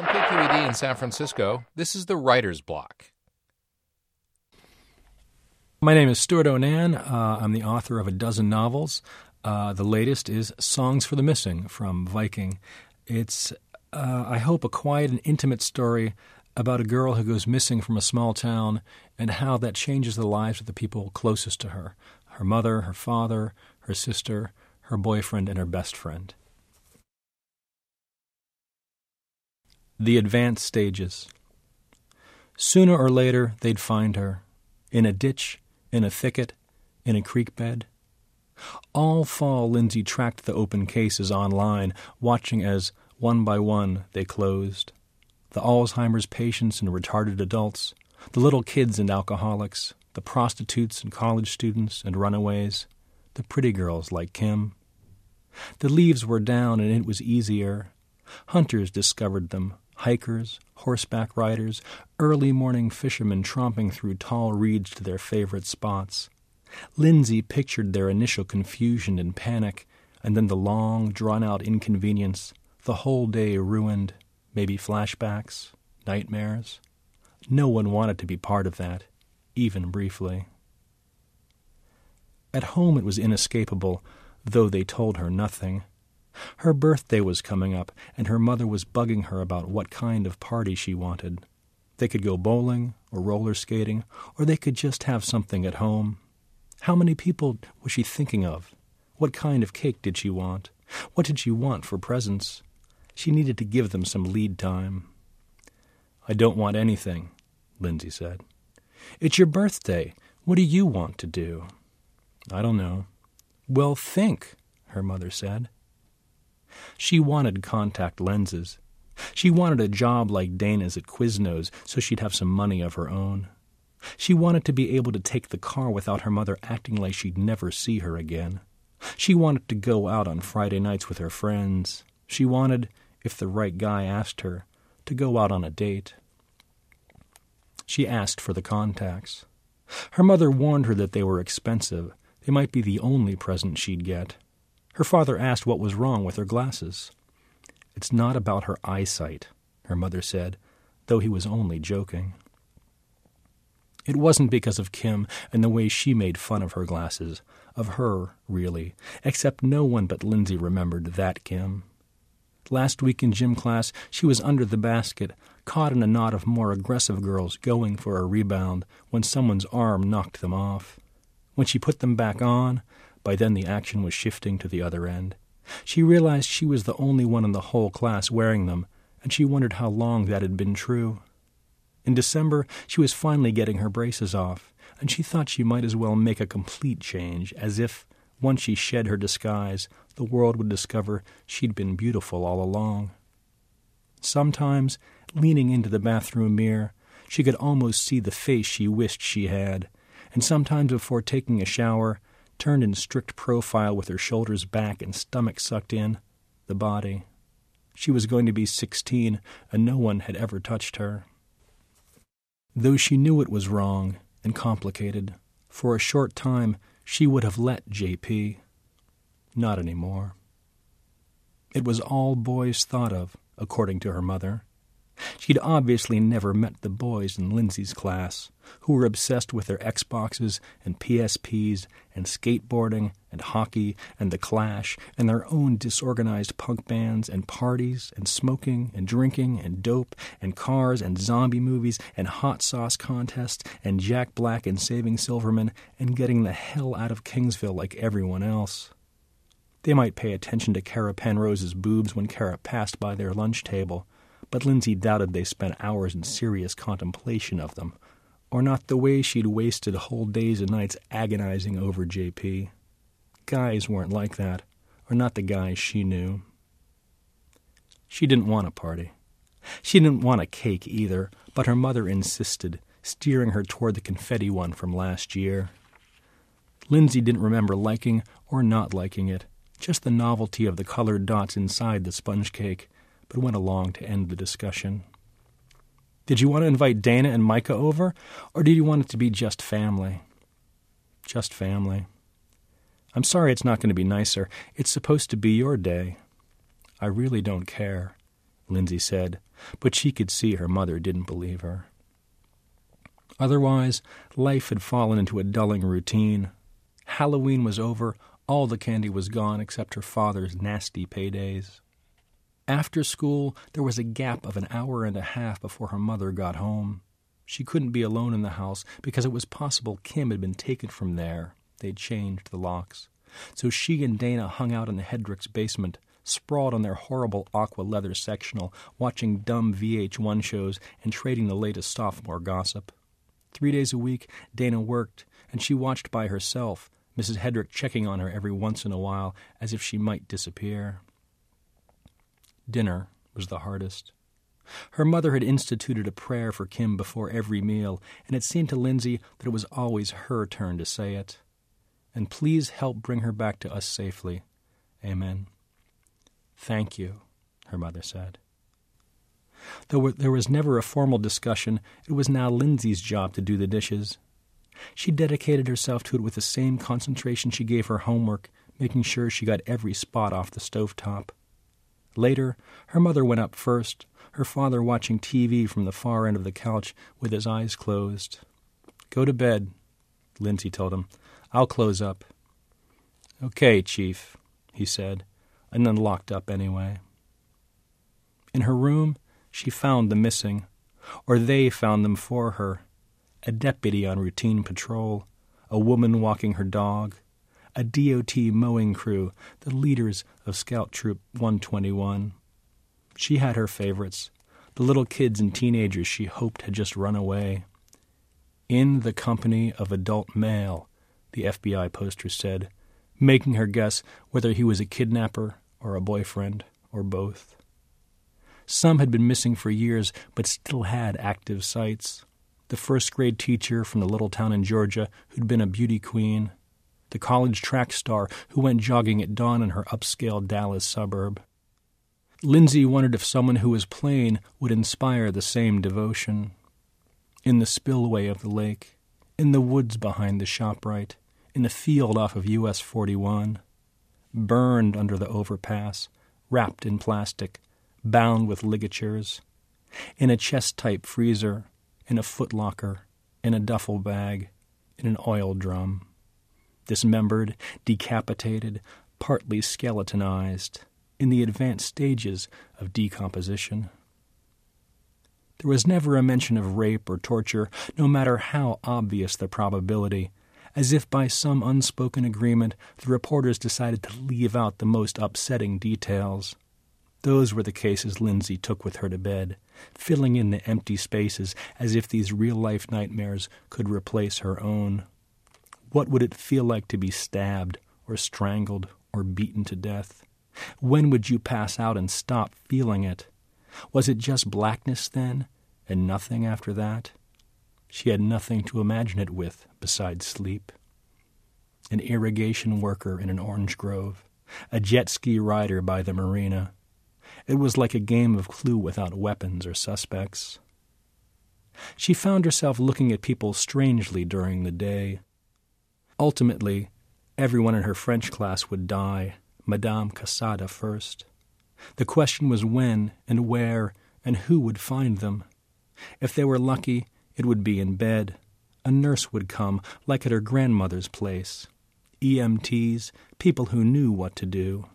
From KQED in San Francisco, this is the Writer's Block. My name is Stewart O'Nan. Uh, I'm the author of a dozen novels. Uh, the latest is Songs for the Missing from Viking. It's, uh, I hope, a quiet and intimate story about a girl who goes missing from a small town and how that changes the lives of the people closest to her her mother, her father, her sister, her boyfriend, and her best friend. The advanced stages. Sooner or later, they'd find her in a ditch, in a thicket, in a creek bed. All fall, Lindsay tracked the open cases online, watching as, one by one, they closed. The Alzheimer's patients and retarded adults, the little kids and alcoholics, the prostitutes and college students and runaways, the pretty girls like Kim. The leaves were down and it was easier. Hunters discovered them, hikers, horseback riders, early morning fishermen tromping through tall reeds to their favorite spots. Lindsay pictured their initial confusion and panic, and then the long, drawn out inconvenience, the whole day ruined, maybe flashbacks, nightmares. No one wanted to be part of that, even briefly. At home it was inescapable, though they told her nothing. Her birthday was coming up, and her mother was bugging her about what kind of party she wanted. They could go bowling or roller skating, or they could just have something at home. How many people was she thinking of? What kind of cake did she want? What did she want for presents? She needed to give them some lead time. I don't want anything, Lindsay said. It's your birthday. What do you want to do? I don't know. Well, think, her mother said. She wanted contact lenses. She wanted a job like Dana's at Quiznos so she'd have some money of her own. She wanted to be able to take the car without her mother acting like she'd never see her again. She wanted to go out on Friday nights with her friends. She wanted, if the right guy asked her, to go out on a date. She asked for the contacts. Her mother warned her that they were expensive. They might be the only present she'd get. Her father asked what was wrong with her glasses. It's not about her eyesight, her mother said, though he was only joking. It wasn't because of Kim and the way she made fun of her glasses, of her, really, except no one but Lindsay remembered that Kim. Last week in gym class, she was under the basket, caught in a knot of more aggressive girls going for a rebound when someone's arm knocked them off. When she put them back on, by then the action was shifting to the other end. She realized she was the only one in the whole class wearing them, and she wondered how long that had been true. In December, she was finally getting her braces off, and she thought she might as well make a complete change, as if, once she shed her disguise, the world would discover she'd been beautiful all along. Sometimes, leaning into the bathroom mirror, she could almost see the face she wished she had, and sometimes before taking a shower, turned in strict profile with her shoulders back and stomach sucked in, the body. She was going to be sixteen, and no one had ever touched her. Though she knew it was wrong and complicated, for a short time she would have let JP. Not any more. It was all boys thought of, according to her mother. She'd obviously never met the boys in Lindsay's class, who were obsessed with their Xboxes and PSPs and skateboarding and hockey and the Clash and their own disorganized punk bands and parties and smoking and drinking and dope and cars and zombie movies and hot sauce contests and Jack Black and Saving Silverman and getting the hell out of Kingsville like everyone else. They might pay attention to Kara Penrose's boobs when Kara passed by their lunch table but Lindsay doubted they spent hours in serious contemplation of them, or not the way she'd wasted whole days and nights agonizing over JP. Guys weren't like that, or not the guys she knew. She didn't want a party. She didn't want a cake either, but her mother insisted, steering her toward the confetti one from last year. Lindsay didn't remember liking or not liking it, just the novelty of the colored dots inside the sponge cake but went along to end the discussion. Did you want to invite Dana and Micah over, or did you want it to be just family? Just family. I'm sorry it's not going to be nicer. It's supposed to be your day. I really don't care. Lindsay said, but she could see her mother didn't believe her. Otherwise, life had fallen into a dulling routine. Halloween was over, all the candy was gone except her father's nasty paydays. After school, there was a gap of an hour and a half before her mother got home. She couldn't be alone in the house because it was possible Kim had been taken from there. They'd changed the locks. So she and Dana hung out in the Hedricks' basement, sprawled on their horrible aqua leather sectional, watching dumb VH1 shows and trading the latest sophomore gossip. Three days a week, Dana worked, and she watched by herself, Mrs. Hedrick checking on her every once in a while as if she might disappear. Dinner was the hardest. Her mother had instituted a prayer for Kim before every meal, and it seemed to Lindsay that it was always her turn to say it. And please help bring her back to us safely. Amen. Thank you, her mother said. Though there was never a formal discussion, it was now Lindsay's job to do the dishes. She dedicated herself to it with the same concentration she gave her homework, making sure she got every spot off the stove top. Later, her mother went up first, her father watching TV from the far end of the couch with his eyes closed. Go to bed, Lindsay told him. I'll close up. Okay, Chief, he said, and then locked up anyway. In her room, she found the missing, or they found them for her a deputy on routine patrol, a woman walking her dog, a DOT mowing crew, the leaders of Scout Troop 121. She had her favorites, the little kids and teenagers she hoped had just run away. In the company of adult male, the FBI poster said, making her guess whether he was a kidnapper or a boyfriend or both. Some had been missing for years, but still had active sites. The first grade teacher from the little town in Georgia who'd been a beauty queen. The college track star who went jogging at dawn in her upscale Dallas suburb. Lindsay wondered if someone who was plain would inspire the same devotion. In the spillway of the lake, in the woods behind the ShopRite, in the field off of US 41, burned under the overpass, wrapped in plastic, bound with ligatures, in a chest type freezer, in a footlocker, in a duffel bag, in an oil drum. Dismembered, decapitated, partly skeletonized, in the advanced stages of decomposition. There was never a mention of rape or torture, no matter how obvious the probability. As if by some unspoken agreement, the reporters decided to leave out the most upsetting details. Those were the cases Lindsay took with her to bed, filling in the empty spaces as if these real life nightmares could replace her own. What would it feel like to be stabbed, or strangled, or beaten to death? When would you pass out and stop feeling it? Was it just blackness then, and nothing after that? She had nothing to imagine it with besides sleep. An irrigation worker in an orange grove, a jet ski rider by the marina, it was like a game of clue without weapons or suspects. She found herself looking at people strangely during the day. Ultimately, everyone in her French class would die, Madame Casada first. The question was when and where and who would find them. If they were lucky, it would be in bed. A nurse would come, like at her grandmother's place. EMTs, people who knew what to do.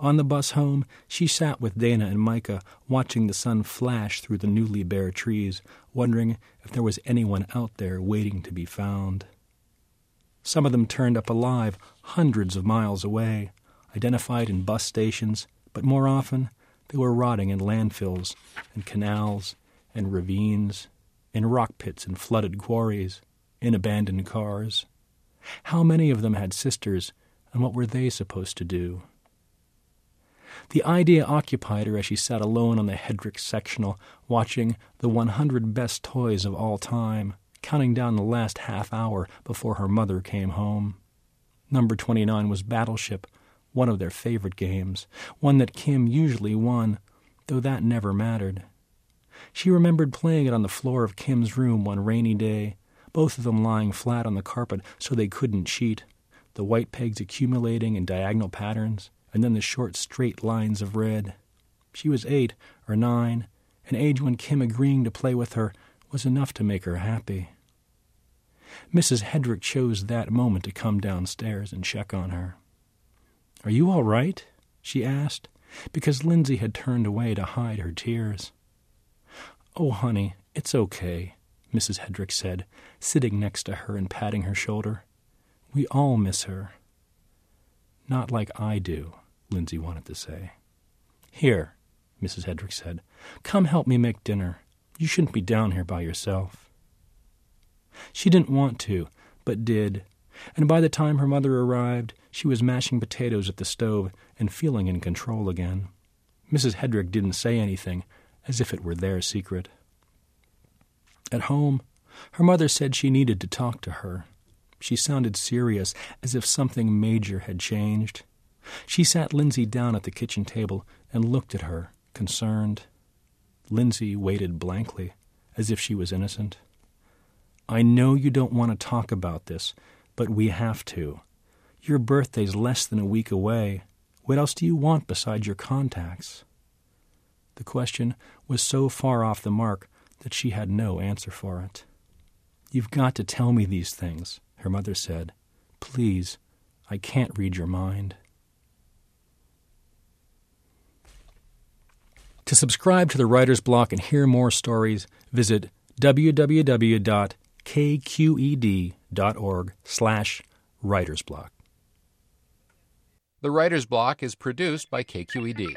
On the bus home, she sat with Dana and Micah, watching the sun flash through the newly bare trees, wondering if there was anyone out there waiting to be found. Some of them turned up alive hundreds of miles away, identified in bus stations, but more often they were rotting in landfills and canals and ravines, in rock pits and flooded quarries, in abandoned cars. How many of them had sisters, and what were they supposed to do? The idea occupied her as she sat alone on the Hedrick sectional, watching the 100 best toys of all time, counting down the last half hour before her mother came home. Number 29 was Battleship, one of their favorite games, one that Kim usually won, though that never mattered. She remembered playing it on the floor of Kim's room one rainy day, both of them lying flat on the carpet so they couldn't cheat, the white pegs accumulating in diagonal patterns and then the short straight lines of red. She was eight or nine, an age when Kim agreeing to play with her was enough to make her happy. Mrs. Hedrick chose that moment to come downstairs and check on her. Are you all right? she asked, because Lindsay had turned away to hide her tears. Oh, honey, it's okay, Mrs. Hedrick said, sitting next to her and patting her shoulder. We all miss her. Not like I do, Lindsay wanted to say. Here, Mrs. Hedrick said, come help me make dinner. You shouldn't be down here by yourself. She didn't want to, but did, and by the time her mother arrived, she was mashing potatoes at the stove and feeling in control again. Mrs. Hedrick didn't say anything, as if it were their secret. At home, her mother said she needed to talk to her. She sounded serious, as if something major had changed. She sat Lindsay down at the kitchen table and looked at her, concerned. Lindsay waited blankly, as if she was innocent. I know you don't want to talk about this, but we have to. Your birthday's less than a week away. What else do you want besides your contacts? The question was so far off the mark that she had no answer for it. You've got to tell me these things, her mother said. Please, I can't read your mind. To subscribe to the Writer's Block and hear more stories, visit www kqed.org slash writersblock. The Writer's Block is produced by KQED.